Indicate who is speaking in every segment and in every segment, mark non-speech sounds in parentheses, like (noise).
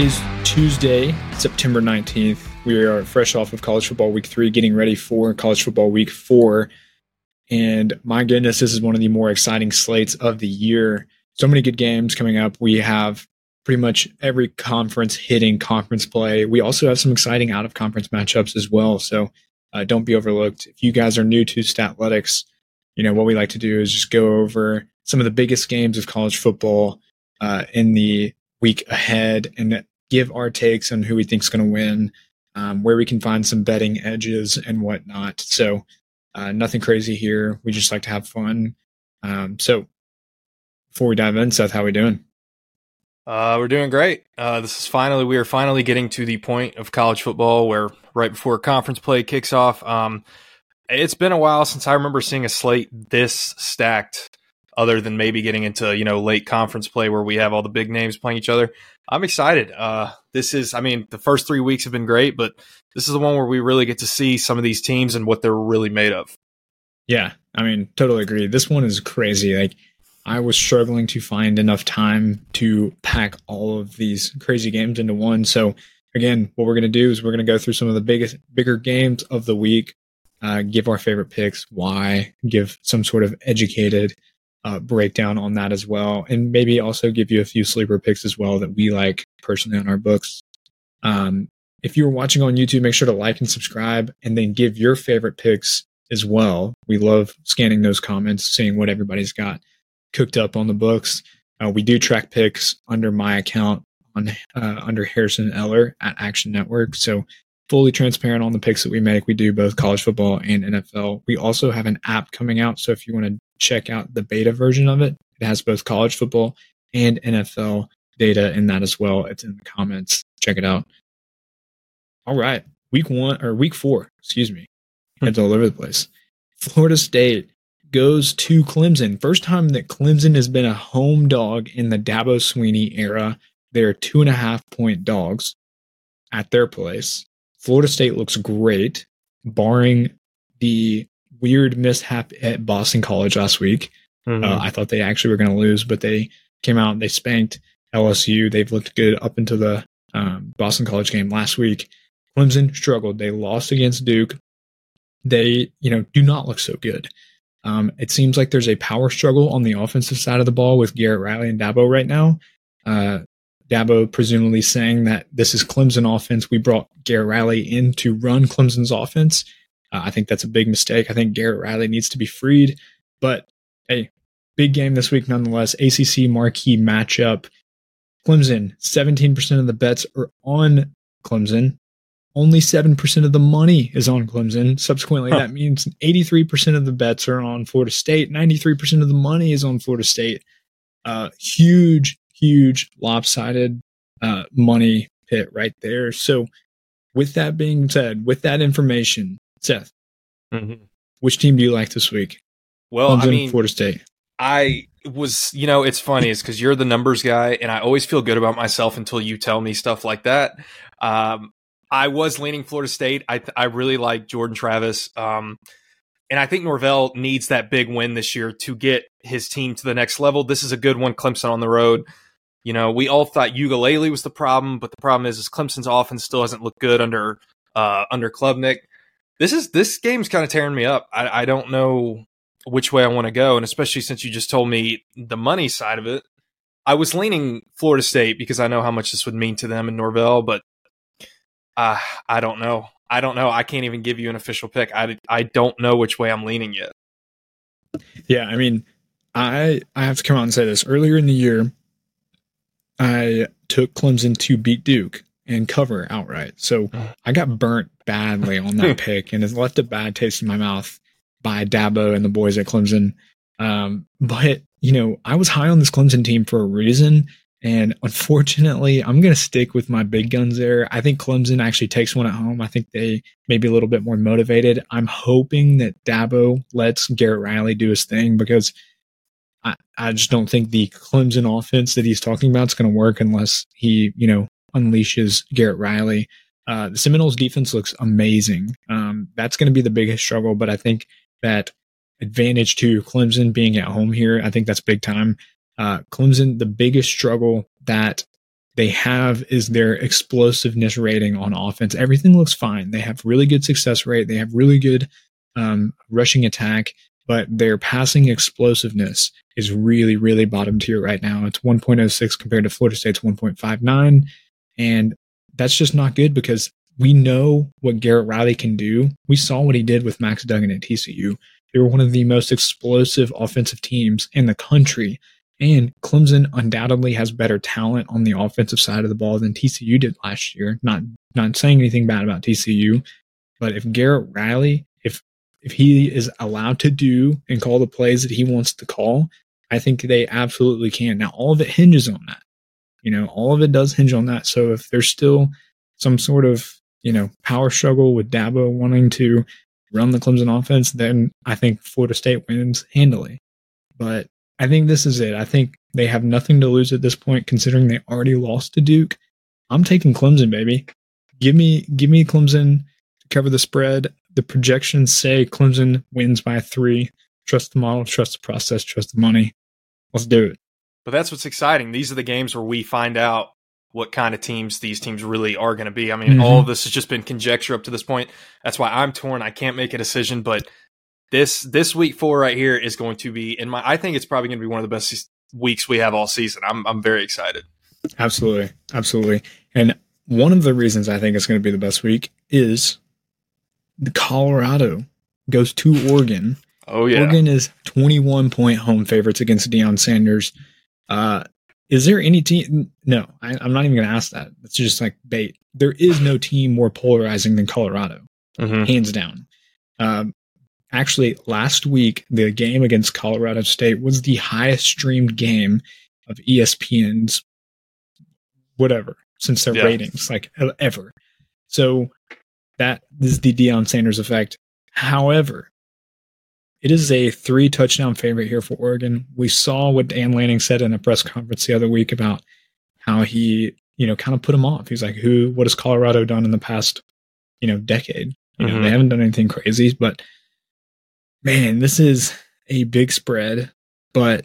Speaker 1: It is Tuesday, September 19th. We are fresh off of college football week three, getting ready for college football week four. And my goodness, this is one of the more exciting slates of the year. So many good games coming up. We have pretty much every conference hitting conference play. We also have some exciting out of conference matchups as well. So uh, don't be overlooked. If you guys are new to Statletics, you know, what we like to do is just go over some of the biggest games of college football uh, in the week ahead and give our takes on who we think is going to win, um, where we can find some betting edges and whatnot. So uh, nothing crazy here. We just like to have fun. Um, so before we dive in, Seth, how are we doing?
Speaker 2: Uh, we're doing great. Uh, this is finally we are finally getting to the point of college football where right before conference play kicks off. Um, it's been a while since I remember seeing a slate this stacked other than maybe getting into you know late conference play where we have all the big names playing each other. I'm excited. Uh, this is, I mean, the first three weeks have been great, but this is the one where we really get to see some of these teams and what they're really made of.
Speaker 1: Yeah, I mean, totally agree. This one is crazy. Like, I was struggling to find enough time to pack all of these crazy games into one. So, again, what we're going to do is we're going to go through some of the biggest, bigger games of the week, uh, give our favorite picks, why, give some sort of educated uh, breakdown on that as well, and maybe also give you a few sleeper picks as well that we like personally on our books. Um, if you are watching on YouTube, make sure to like and subscribe, and then give your favorite picks as well. We love scanning those comments, seeing what everybody's got cooked up on the books. Uh, we do track picks under my account on uh, under Harrison Eller at Action Network. So fully transparent on the picks that we make. We do both college football and NFL. We also have an app coming out. So if you want to check out the beta version of it. It has both college football and NFL data in that as well. It's in the comments. Check it out. All right. Week one or week four, excuse me. Hmm. It's all over the place. Florida State goes to Clemson. First time that Clemson has been a home dog in the Dabo Swinney era. They're two and a half point dogs at their place. Florida State looks great, barring the weird mishap at Boston College last week. Mm-hmm. Uh, I thought they actually were going to lose, but they came out and they spanked LSU. They've looked good up into the um, Boston College game last week. Clemson struggled. They lost against Duke. They, you know, do not look so good. Um, it seems like there's a power struggle on the offensive side of the ball with Garrett Riley and Dabo right now. Uh, Dabo presumably saying that this is Clemson offense. We brought Garrett Riley in to run Clemson's offense. Uh, I think that's a big mistake. I think Garrett Riley needs to be freed. But hey, big game this week nonetheless. ACC marquee matchup. Clemson, 17% of the bets are on Clemson. Only 7% of the money is on Clemson. Subsequently, huh. that means 83% of the bets are on Florida State. 93% of the money is on Florida State. Uh, huge, huge lopsided uh, money pit right there. So, with that being said, with that information, Seth, mm-hmm. which team do you like this week?
Speaker 2: Well, Clemson, I mean,
Speaker 1: Florida State.
Speaker 2: I was, you know, it's funny is because you're the numbers guy, and I always feel good about myself until you tell me stuff like that. Um, I was leaning Florida State. I I really like Jordan Travis. Um, and I think Norvell needs that big win this year to get his team to the next level. This is a good one. Clemson on the road. You know, we all thought Uiagalelei was the problem, but the problem is, is Clemson's offense still hasn't looked good under uh, under Klubnik this is this game's kind of tearing me up. I, I don't know which way I want to go, and especially since you just told me the money side of it. I was leaning Florida State because I know how much this would mean to them in Norvell, but uh, I don't know. I don't know. I can't even give you an official pick. I, I don't know which way I'm leaning yet.
Speaker 1: Yeah, I mean, I I have to come out and say this. Earlier in the year, I took Clemson to beat Duke and cover outright. So. (sighs) I got burnt badly on that (laughs) pick and it left a bad taste in my mouth by Dabo and the boys at Clemson. Um, but, you know, I was high on this Clemson team for a reason. And unfortunately, I'm going to stick with my big guns there. I think Clemson actually takes one at home. I think they may be a little bit more motivated. I'm hoping that Dabo lets Garrett Riley do his thing because I, I just don't think the Clemson offense that he's talking about is going to work unless he, you know, unleashes Garrett Riley. Uh, the Seminoles defense looks amazing. Um, that's going to be the biggest struggle, but I think that advantage to Clemson being at home here, I think that's big time. Uh, Clemson, the biggest struggle that they have is their explosiveness rating on offense. Everything looks fine. They have really good success rate. They have really good um, rushing attack, but their passing explosiveness is really, really bottom tier right now. It's 1.06 compared to Florida State's 1.59. And that's just not good because we know what Garrett Riley can do. We saw what he did with Max Duggan at TCU. They were one of the most explosive offensive teams in the country. And Clemson undoubtedly has better talent on the offensive side of the ball than TCU did last year. Not not saying anything bad about TCU, but if Garrett Riley, if if he is allowed to do and call the plays that he wants to call, I think they absolutely can. Now all of it hinges on that. You know, all of it does hinge on that. So if there's still some sort of, you know, power struggle with Dabo wanting to run the Clemson offense, then I think Florida State wins handily. But I think this is it. I think they have nothing to lose at this point, considering they already lost to Duke. I'm taking Clemson, baby. Give me, give me Clemson to cover the spread. The projections say Clemson wins by three. Trust the model, trust the process, trust the money. Let's do it.
Speaker 2: But that's what's exciting. These are the games where we find out what kind of teams these teams really are going to be. I mean, mm-hmm. all of this has just been conjecture up to this point. That's why I'm torn. I can't make a decision, but this this week four right here is going to be in my. I think it's probably going to be one of the best weeks we have all season. I'm I'm very excited.
Speaker 1: Absolutely, absolutely. And one of the reasons I think it's going to be the best week is the Colorado goes to Oregon.
Speaker 2: Oh yeah,
Speaker 1: Oregon is 21 point home favorites against Deion Sanders. Uh, is there any team? No, I, am not even going to ask that. It's just like bait. There is no team more polarizing than Colorado, mm-hmm. hands down. Um, actually, last week the game against Colorado State was the highest streamed game of ESPN's whatever since their yeah. ratings, like ever. So that is the Deion Sanders effect. However, it is a three touchdown favorite here for Oregon. We saw what Dan Lanning said in a press conference the other week about how he, you know, kind of put him off. He's like, who, what has Colorado done in the past, you know, decade? You know, mm-hmm. they haven't done anything crazy, but man, this is a big spread, but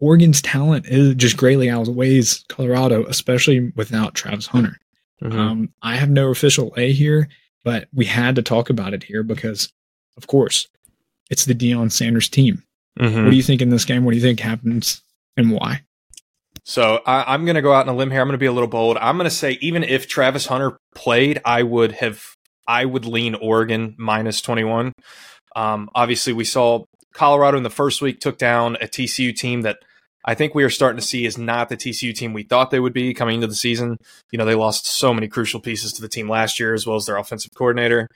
Speaker 1: Oregon's talent is just greatly outweighs Colorado, especially without Travis Hunter. Mm-hmm. Um, I have no official A here, but we had to talk about it here because of course, it's the Deion Sanders team. Mm-hmm. What do you think in this game? What do you think happens and why?
Speaker 2: So I, am going to go out on a limb here. I'm going to be a little bold. I'm going to say even if Travis Hunter played, I would have I would lean Oregon minus 21. Um, obviously, we saw Colorado in the first week took down a TCU team that I think we are starting to see is not the TCU team we thought they would be coming into the season. You know, they lost so many crucial pieces to the team last year, as well as their offensive coordinator.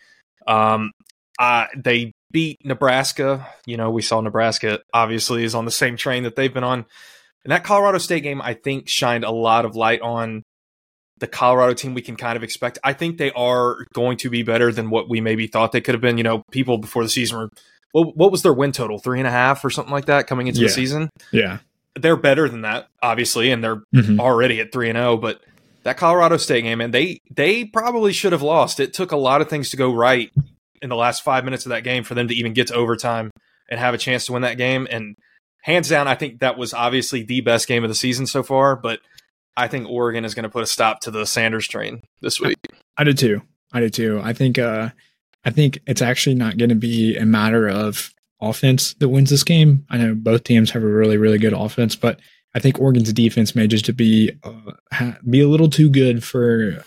Speaker 2: Um, uh, they beat Nebraska. You know, we saw Nebraska obviously is on the same train that they've been on. And that Colorado State game, I think, shined a lot of light on the Colorado team we can kind of expect. I think they are going to be better than what we maybe thought they could have been. You know, people before the season were, well, what was their win total? Three and a half or something like that coming into
Speaker 1: yeah.
Speaker 2: the season?
Speaker 1: Yeah.
Speaker 2: They're better than that, obviously, and they're mm-hmm. already at 3 and 0. But that Colorado State game, and they they probably should have lost. It took a lot of things to go right in the last five minutes of that game for them to even get to overtime and have a chance to win that game. And hands down, I think that was obviously the best game of the season so far. But I think Oregon is going to put a stop to the Sanders train this week.
Speaker 1: I did too. I did too. I think. Uh, I think it's actually not going to be a matter of offense that wins this game. I know both teams have a really, really good offense, but I think Oregon's defense may just be uh, ha- be a little too good for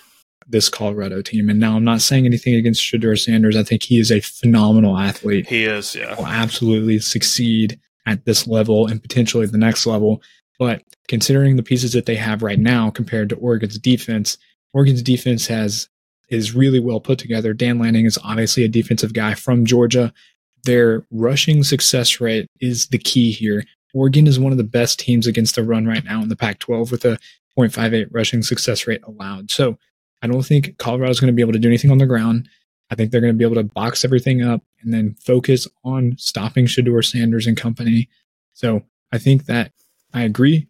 Speaker 1: this Colorado team. And now I'm not saying anything against Shedeur Sanders. I think he is a phenomenal athlete.
Speaker 2: He is, yeah.
Speaker 1: Will absolutely succeed at this level and potentially the next level. But considering the pieces that they have right now compared to Oregon's defense, Oregon's defense has is really well put together. Dan Lanning is obviously a defensive guy from Georgia. Their rushing success rate is the key here. Oregon is one of the best teams against the run right now in the Pac 12 with a 0.58 rushing success rate allowed. So I don't think Colorado's going to be able to do anything on the ground. I think they're going to be able to box everything up and then focus on stopping Shedeur Sanders and company. So I think that I agree.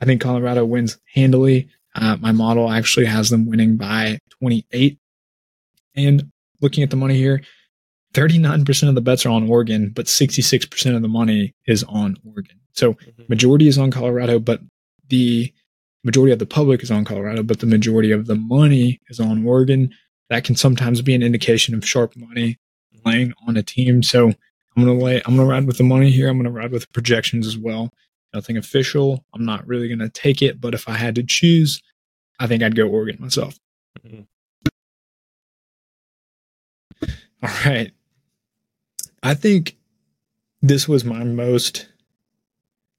Speaker 1: I think Colorado wins handily. Uh, my model actually has them winning by 28. And looking at the money here, 39% of the bets are on Oregon, but 66% of the money is on Oregon. So mm-hmm. majority is on Colorado, but the majority of the public is on Colorado, but the majority of the money is on Oregon. That can sometimes be an indication of sharp money laying on a team. So I'm gonna lay I'm gonna ride with the money here. I'm gonna ride with the projections as well. Nothing official. I'm not really gonna take it, but if I had to choose, I think I'd go Oregon myself. Mm-hmm. All right. I think this was my most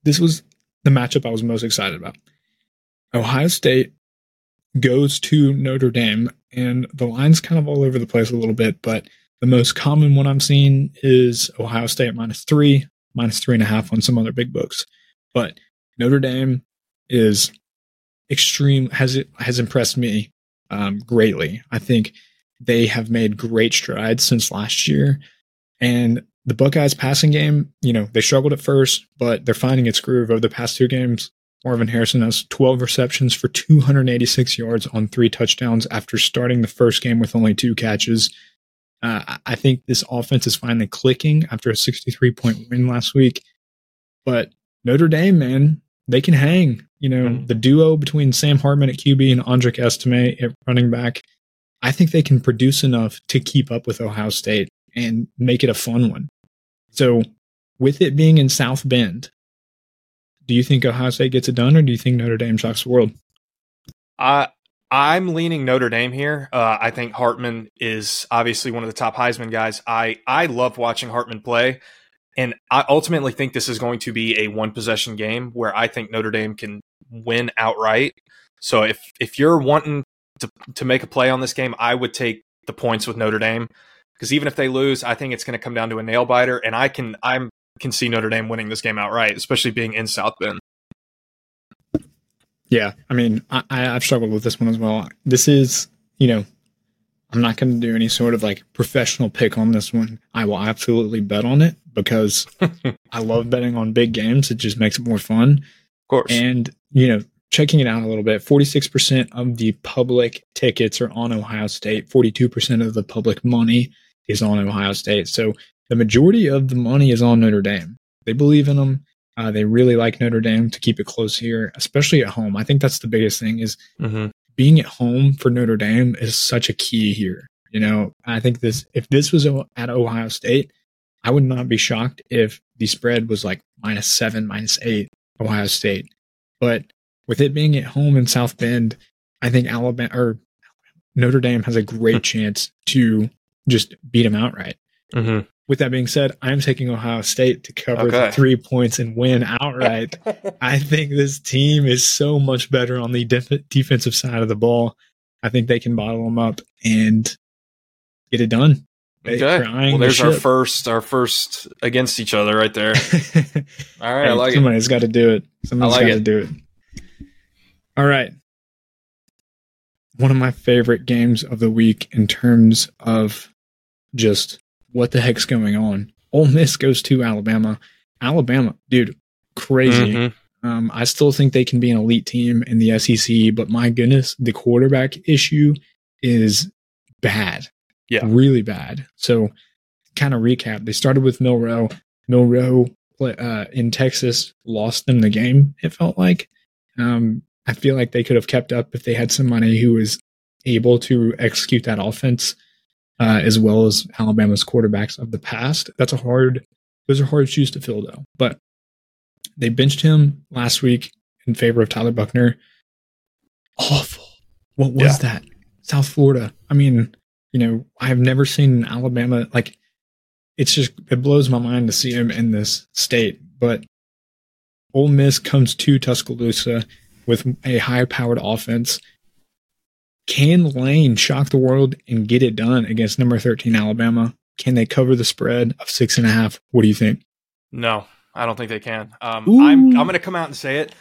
Speaker 1: this was the matchup I was most excited about. Ohio State goes to Notre Dame, and the line's kind of all over the place a little bit, but the most common one I'm seeing is Ohio State minus three, minus three and a half on some other big books. But Notre Dame is extreme has it has impressed me um, greatly. I think they have made great strides since last year, and the Buckeyes passing game, you know, they struggled at first, but they're finding its groove over the past two games. Marvin Harrison has 12 receptions for 286 yards on three touchdowns after starting the first game with only two catches. Uh, I think this offense is finally clicking after a 63 point win last week. But Notre Dame, man, they can hang. You know, mm-hmm. the duo between Sam Hartman at QB and Audric Estime at running back, I think they can produce enough to keep up with Ohio State and make it a fun one. So, with it being in South Bend, do you think Ohio State gets it done, or do you think Notre Dame shocks the world?
Speaker 2: Uh, I'm leaning Notre Dame here. Uh, I think Hartman is obviously one of the top Heisman guys. I I love watching Hartman play, and I ultimately think this is going to be a one possession game where I think Notre Dame can win outright. So if if you're wanting to to make a play on this game, I would take the points with Notre Dame because even if they lose, I think it's going to come down to a nail biter, and I can I'm can see Notre Dame winning this game outright, especially being in South Bend.
Speaker 1: Yeah, I mean, I, I've struggled with this one as well. This is, you know, I'm not going to do any sort of like professional pick on this one. I will absolutely bet on it because (laughs) I love betting on big games. It just makes it more fun.
Speaker 2: Of course.
Speaker 1: And, you know, checking it out a little bit 46% of the public tickets are on Ohio State, 42% of the public money is on Ohio State. So the majority of the money is on Notre Dame. They believe in them. Uh, they really like Notre Dame to keep it close here, especially at home. I think that's the biggest thing is mm-hmm. being at home for Notre Dame is such a key here. You know, I think this if this was at Ohio State, I would not be shocked if the spread was like minus seven, minus eight, Ohio State. But with it being at home in South Bend, I think Alabama or Notre Dame has a great (laughs) chance to just beat them outright. Mm-hmm. With that being said, I'm taking Ohio State to cover okay. the three points and win outright. (laughs) I think this team is so much better on the def- defensive side of the ball. I think they can bottle them up and get it done.
Speaker 2: Okay. Well, there's the our first our first against each other right there. (laughs) All right, hey, I like
Speaker 1: somebody's got to do it. Somebody's like got to do it. All right. One of my favorite games of the week in terms of just what the heck's going on? Ole Miss goes to Alabama. Alabama, dude, crazy. Mm-hmm. Um, I still think they can be an elite team in the SEC, but my goodness, the quarterback issue is bad.
Speaker 2: Yeah.
Speaker 1: Really bad. So, kind of recap they started with Milroe. Milroe uh, in Texas lost them the game, it felt like. Um, I feel like they could have kept up if they had somebody who was able to execute that offense uh, as well as Alabama's quarterbacks of the past. That's a hard; those are hard shoes to fill, though. But they benched him last week in favor of Tyler Buchner. Awful. What was yeah. that? South Florida. I mean, you know, I have never seen Alabama like. It's just it blows my mind to see him in this state. But Ole Miss comes to Tuscaloosa with a high-powered offense can Lane shock the world and get it done against number 13 Alabama? Can they cover the spread of six and a half? What do you think?
Speaker 2: No, I don't think they can. Um, I'm I'm going to come out and say it.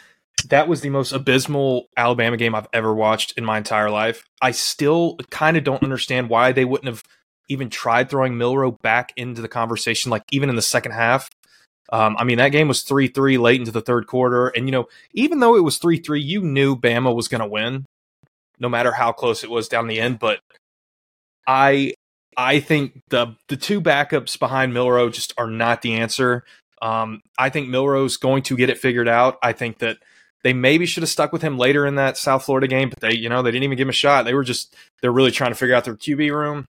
Speaker 2: That was the most abysmal Alabama game I've ever watched in my entire life. I still kind of don't understand why they wouldn't have even tried throwing Milroe back into the conversation, like even in the second half. Um, I mean, that game was 3 3 late into the third quarter. And, you know, even though it was 3 3, you knew Bama was going to win no matter how close it was down the end. But I I think the the two backups behind Milroe just are not the answer. Um, I think Milroe's going to get it figured out. I think that They maybe should have stuck with him later in that South Florida game, but they, you know, they didn't even give him a shot. They were just they're really trying to figure out their QB room.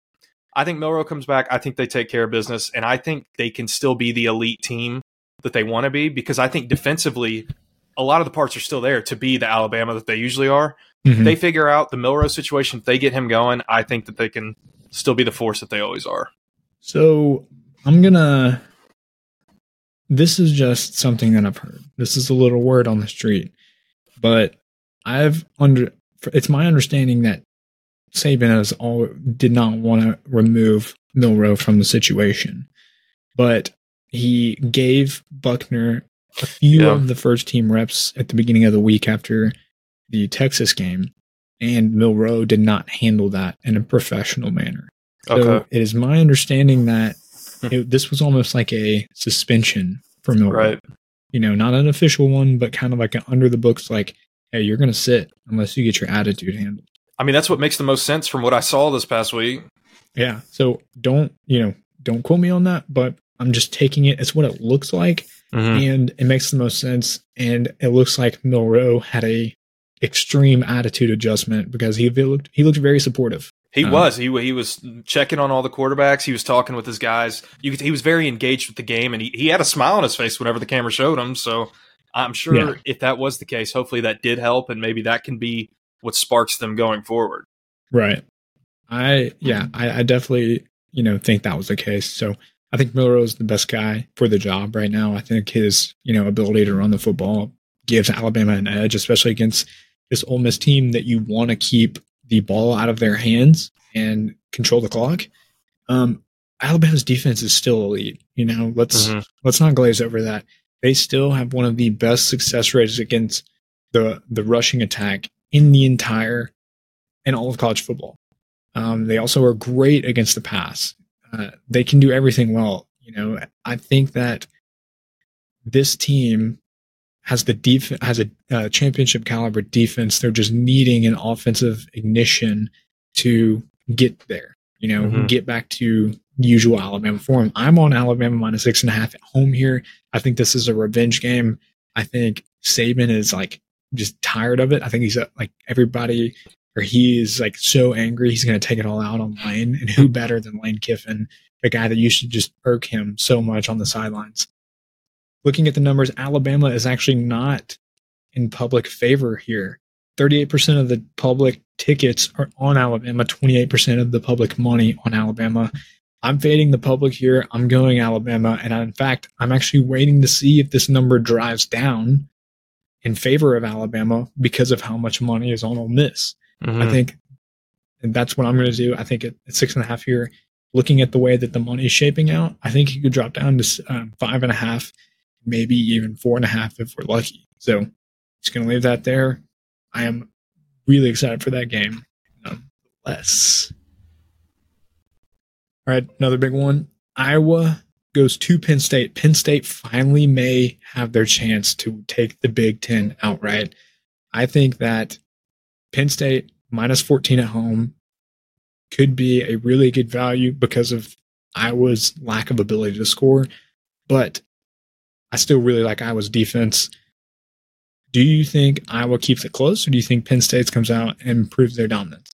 Speaker 2: I think Milroe comes back. I think they take care of business, and I think they can still be the elite team that they want to be because I think defensively, a lot of the parts are still there to be the Alabama that they usually are. Mm-hmm. They figure out the Milroe situation. If they get him going, I think that they can still be the force that they always are.
Speaker 1: So I'm gonna. This is just something that I've heard. This is a little word on the street, but I've under. It's my understanding that Saban has all did not want to remove Milroe from the situation, but he gave Buchner a few yeah. of the first team reps at the beginning of the week after the Texas game, and Milroe did not handle that in a professional manner. So okay. it is my understanding that hmm. it, this was almost like a suspension for Milroe. Right. You know, not an official one, but kind of like an under the books, like, hey, you're going to sit unless you get your attitude handled.
Speaker 2: I mean, that's what makes the most sense from what I saw this past week.
Speaker 1: Yeah. So don't, you know, don't quote me on that, but I'm just taking it as what it looks like. Mm-hmm. And it makes the most sense. And it looks like Milroe had a extreme attitude adjustment because he looked he looked very supportive.
Speaker 2: He um, was. He he was checking on all the quarterbacks. He was talking with his guys. You could, he was very engaged with the game, and he, he had a smile on his face whenever the camera showed him. So I'm sure yeah. if that was the case, hopefully that did help, and maybe that can be what sparks them going forward.
Speaker 1: Right. I yeah, I, I definitely you know think that was the case. So I think Milroe is the best guy for the job right now. I think his you know ability to run the football gives Alabama an edge, especially against this Ole Miss team that you want to keep the ball out of their hands and control the clock. Um, Alabama's defense is still elite. You know, let's mm-hmm. let's not glaze over that. They still have one of the best success rates against the the rushing attack in the entire in all of college football. Um, they also are great against the pass. Uh, they can do everything well. You know, I think that this team has the def- has a uh, championship caliber defense. They're just needing an offensive ignition to get there. You know, mm-hmm. get back to usual Alabama form. I'm on Alabama minus six and a half at home here. I think this is a revenge game. I think Saban is like just tired of it. I think he's uh, like everybody, or he is like so angry he's going to take it all out on Lane. And who better than Lane Kiffin, the guy that used to just irk him so much on the sidelines? looking at the numbers, Alabama is actually not in public favor here. 38% of the public tickets are on Alabama, 28% of the public money on Alabama. I'm fading the public here. I'm going Alabama. And in fact, I'm actually waiting to see if this number drives down in favor of Alabama because of how much money is on Ole Miss. Mm-hmm. I think and that's what I'm going to do. I think at, at, six and a half here, looking at the way that the money is shaping out, I think you could drop down to um, five and a half maybe even four and a half if we're lucky. So just going to leave that there. I am really excited for that game. Nonetheless. All right, another big one. Iowa goes to Penn State. Penn State finally may have their chance to take the Big Ten outright. I think that Penn State minus 14 at home could be a really good value because of Iowa's lack of ability to score. But I still really like Iowa's defense. Do you think Iowa keeps it close, or do you think Penn State comes out and proves their dominance?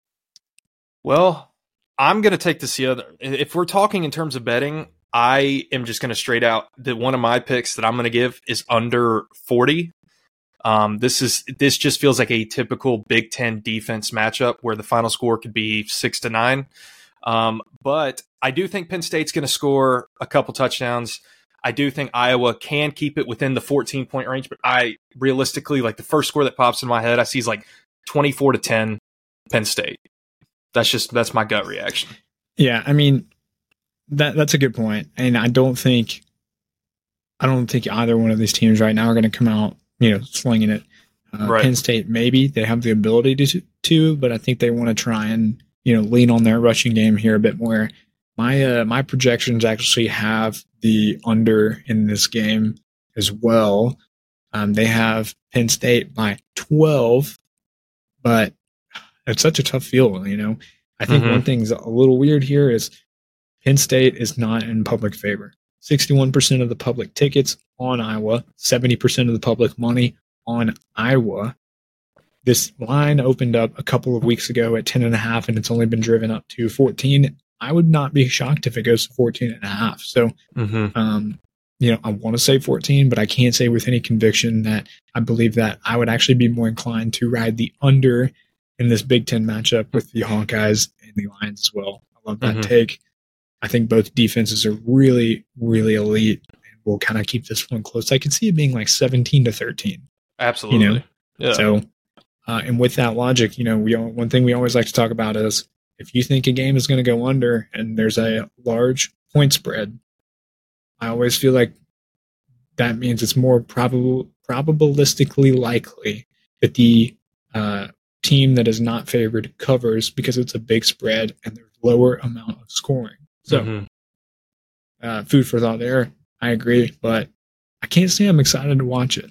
Speaker 2: Well, I'm going to take this the other. If we're talking in terms of betting, I am just going to straight out that one of my picks that I'm going to give is under 40. Um, this is this just feels like a typical Big Ten defense matchup where the final score could be six to nine. Um, but I do think Penn State's going to score a couple touchdowns. I do think Iowa can keep it within the 14 point range, but I realistically, like the first score that pops in my head, I see is like 24 to 10 Penn State. That's just, that's my gut reaction.
Speaker 1: Yeah. I mean, that that's a good point. And I don't think, I don't think either one of these teams right now are going to come out, you know, slinging it. Uh, right. Penn State, maybe they have the ability to, to, but I think they want to try and, you know, lean on their rushing game here a bit more. My uh, my projections actually have the under in this game as well. Um, they have Penn State by 12, but it's such a tough field, you know. I think mm-hmm. one thing's a little weird here is Penn State is not in public favor. 61% of the public tickets on Iowa, 70% of the public money on Iowa. This line opened up a couple of weeks ago at 10 and a half, and it's only been driven up to 14. I would not be shocked if it goes to 14 and a half. So,
Speaker 2: Mm-hmm.
Speaker 1: um, you know, I want to say 14, but I can't say with any conviction that I believe that I would actually be more inclined to ride the under in this Big Ten matchup with the Hawkeyes and the Lions as well. I love that
Speaker 2: Mhm.
Speaker 1: take. I think both defenses are really, really elite and will kind of keep this one close. I can see it being like 17 to 13.
Speaker 2: Absolutely.
Speaker 1: You know,
Speaker 2: yeah.
Speaker 1: So, uh, and with that logic, you know, we all, one thing we always like to talk about is if you think a game is going to go under and there's a large point spread, I always feel like that means it's more probable, probabilistically likely that the uh, team that is not favored covers because it's a big spread and there's lower amount of scoring. So,
Speaker 2: Mhm.
Speaker 1: uh, food for thought there. I agree, but I can't say I'm excited to watch it.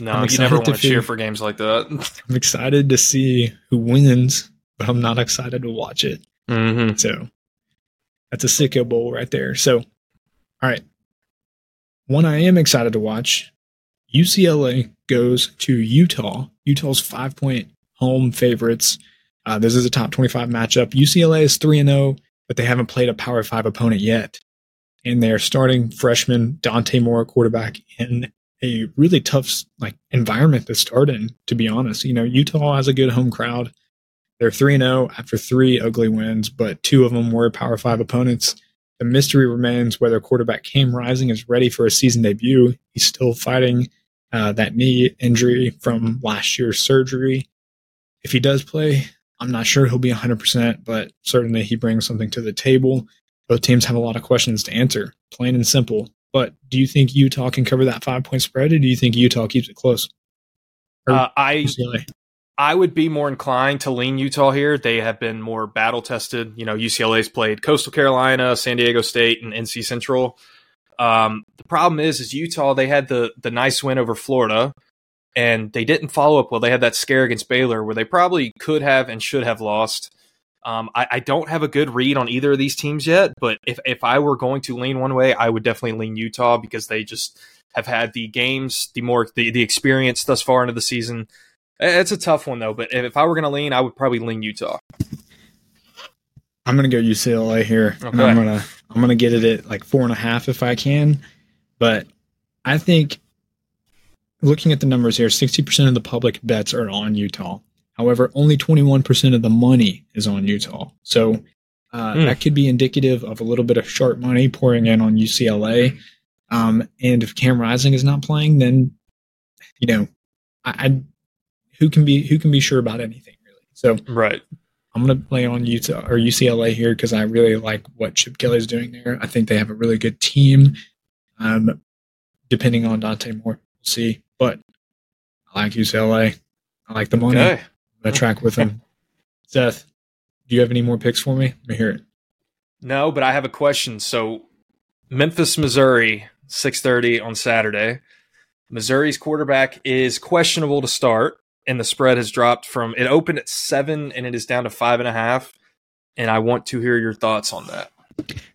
Speaker 2: no,
Speaker 1: I'm
Speaker 2: you never
Speaker 1: excited
Speaker 2: want
Speaker 1: to
Speaker 2: to cheer for games like that. (laughs)
Speaker 1: I'm excited to see who wins, but I'm not excited to watch it.
Speaker 2: mm-hmm.
Speaker 1: So that's a sicko bowl right there. So, all right. One I am excited to watch UCLA goes to Utah. Utah's five point home favorites. Uh, this is a top 25 matchup. UCLA is 3 0, but they haven't played a Power 5 opponent yet. And they're starting freshman Dante Moore, quarterback, in a really tough like environment to start in, to be honest. You know, Utah has a good home crowd. They're 3 0 after three ugly wins, but two of them were Power 5 opponents. The mystery remains whether quarterback Cam Rising is ready for a season debut. He's still fighting uh, that knee injury from last year's surgery. If he does play, I'm not sure he'll be 100%, but certainly he brings something to the table. Both teams have a lot of questions to answer, plain and simple. But do you think Utah can cover that five point spread, or do you think Utah keeps it close?
Speaker 2: Uh, I I would be more inclined to lean Utah here. They have been more battle tested. You know, UCLA's played Coastal Carolina, San Diego State, and NC Central. Um, the problem is, is Utah. They had the the nice win over Florida, and they didn't follow up well. They had that scare against Baylor, where they probably could have and should have lost. Um, I, I don't have a good read on either of these teams yet, but if if I were going to lean one way, I would definitely lean Utah because they just have had the games, the more the, the experience thus far into the season. It's a tough one though, but if I were going to lean, I would probably lean Utah.
Speaker 1: I'm gonna go UCLA here.
Speaker 2: Okay.
Speaker 1: I'm gonna I'm gonna get it at like four and a half if I can. But I think looking at the numbers here, 60% of the public bets are on Utah. However, only 21% of the money is on Utah. So uh,
Speaker 2: Hmm.
Speaker 1: that could be indicative of a little bit of sharp money pouring in on UCLA. Um, and if Cam Rising is not playing, then you know, I, I who can be who can be sure about anything really. So
Speaker 2: Right.
Speaker 1: I'm going to play on Utah or UCLA here because I really like what Chip Kelly's doing there. I think they have a really good team. Um, depending on Dante Moore, we'll see. But I like UCLA. I like the money.
Speaker 2: Okay.
Speaker 1: I track with them. (laughs) Seth, do you have any more picks for me? Let me hear it.
Speaker 2: No, but I have a question. So, Memphis, Missouri, six thirty on Saturday. Missouri's quarterback is questionable to start, and the spread has dropped from it opened at seven and it is down to five and a half. And I want to hear your thoughts on that.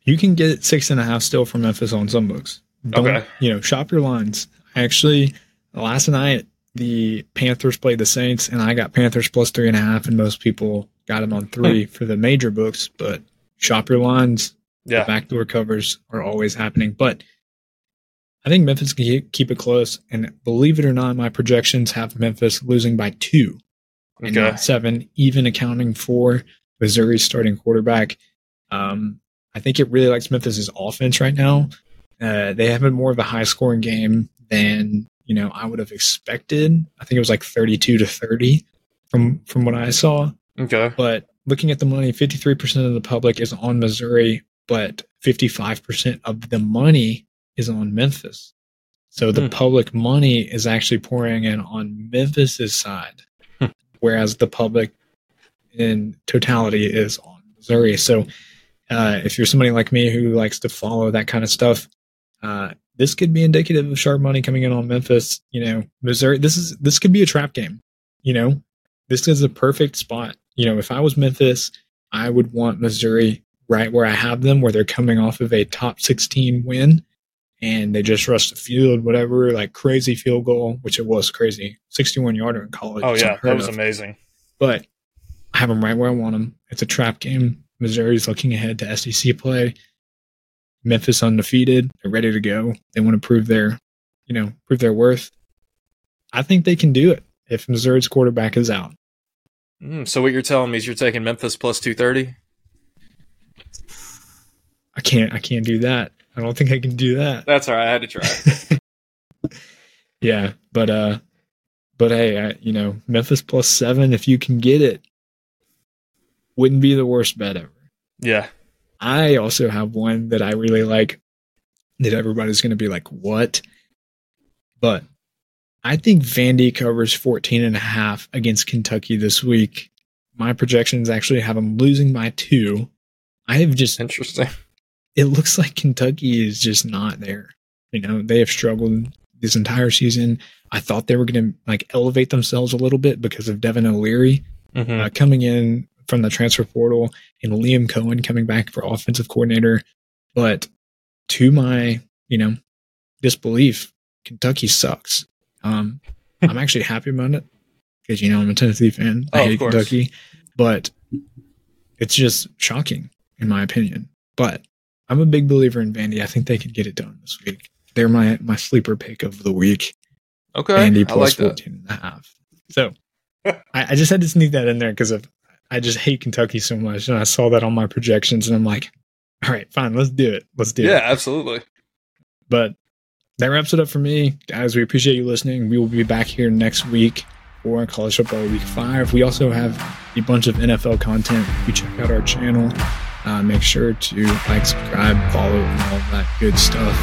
Speaker 1: You can get six and a half still from Memphis on some books. Don't,
Speaker 2: Okay.
Speaker 1: You know, shop your lines. Actually, last night the Panthers played the Saints, and I got Panthers plus three and a half, and most people got them on three for the major books. But shop your lines. The
Speaker 2: Yeah.
Speaker 1: backdoor covers are always happening. But I think Memphis can keep- it close. And believe it or not, my projections have Memphis losing by two and not seven, even accounting for Missouri's starting quarterback. Um, I think it really likes Memphis's offense right now. Uh, they have been more of a high scoring game than you know I would have expected. I think it was like thirty two to thirty from from what I saw.
Speaker 2: Okay.
Speaker 1: But looking at the money, fifty three percent of the public is on Missouri, but fifty five percent of the money is on Memphis. So the
Speaker 2: Hmm.
Speaker 1: public money is actually pouring in on Memphis's side,
Speaker 2: Hmm.
Speaker 1: whereas the public in totality is on Missouri. So uh, if you're somebody like me who likes to follow that kind of stuff, uh, this could be indicative of sharp money coming in on Memphis. You know, Missouri. This is this could be a trap game. You know, this is a perfect spot. You know, if I was Memphis, I would want Missouri right where I have them, where they're coming off of a top 16 win, and they just rushed the field, whatever, like crazy field goal, which it was crazy, 61 yarder in college.
Speaker 3: Oh yeah, that was
Speaker 1: of.
Speaker 3: amazing.
Speaker 1: But I have them right where I want them. It's a trap game. Missouri's looking ahead to SEC play. Memphis undefeated. They're ready to go. They want to prove their, you know, prove their worth. I think they can do it if Missouri's quarterback is out.
Speaker 2: Mm, so what you're telling me is you're taking Memphis plus two thirty?
Speaker 1: I can't. I can't do that. I don't think I can do that.
Speaker 2: That's all right. I had to try. (laughs)
Speaker 1: Yeah, but uh, but hey, I, you know, Memphis plus seven if you can get it, wouldn't be the worst bet ever.
Speaker 3: Yeah,
Speaker 1: I also have one that I really like that everybody's going to be like, what? But I think Vandy covers 14 and a half against Kentucky this week. My projections actually have them losing by two. I have just,
Speaker 2: Interesting.
Speaker 1: it looks like Kentucky is just not there. You know, they have struggled this entire season. I thought they were going to like elevate themselves a little bit because of Devin O'Leary
Speaker 3: Mhm.
Speaker 1: uh, coming in from the transfer portal and Liam Coen coming back for offensive coordinator. But to my, you know, disbelief, Kentucky sucks. Um, I'm actually happy about it because, you know, I'm a Tennessee fan. I
Speaker 3: Oh,
Speaker 1: hate. Kentucky, but it's just shocking in my opinion. But I'm a big believer in Vandy. I think they could get it done this week. They're my, my sleeper pick of the week.
Speaker 2: Okay.
Speaker 1: Vandy
Speaker 2: I
Speaker 1: plus
Speaker 2: like that.
Speaker 1: 14 and a half. So (laughs) I, I just had to sneak that in there because of I just hate Kentucky so much. And I saw that on my projections and I'm like, all right, fine, let's do it. Let's do
Speaker 2: Yeah,
Speaker 1: it.
Speaker 2: Yeah, absolutely.
Speaker 1: But that wraps it up for me. Guys, we appreciate you listening. We will be back here next week for college football week five. We also have a bunch of NFL content. If you check out our channel, uh, make sure to like, subscribe, follow, and all that good stuff.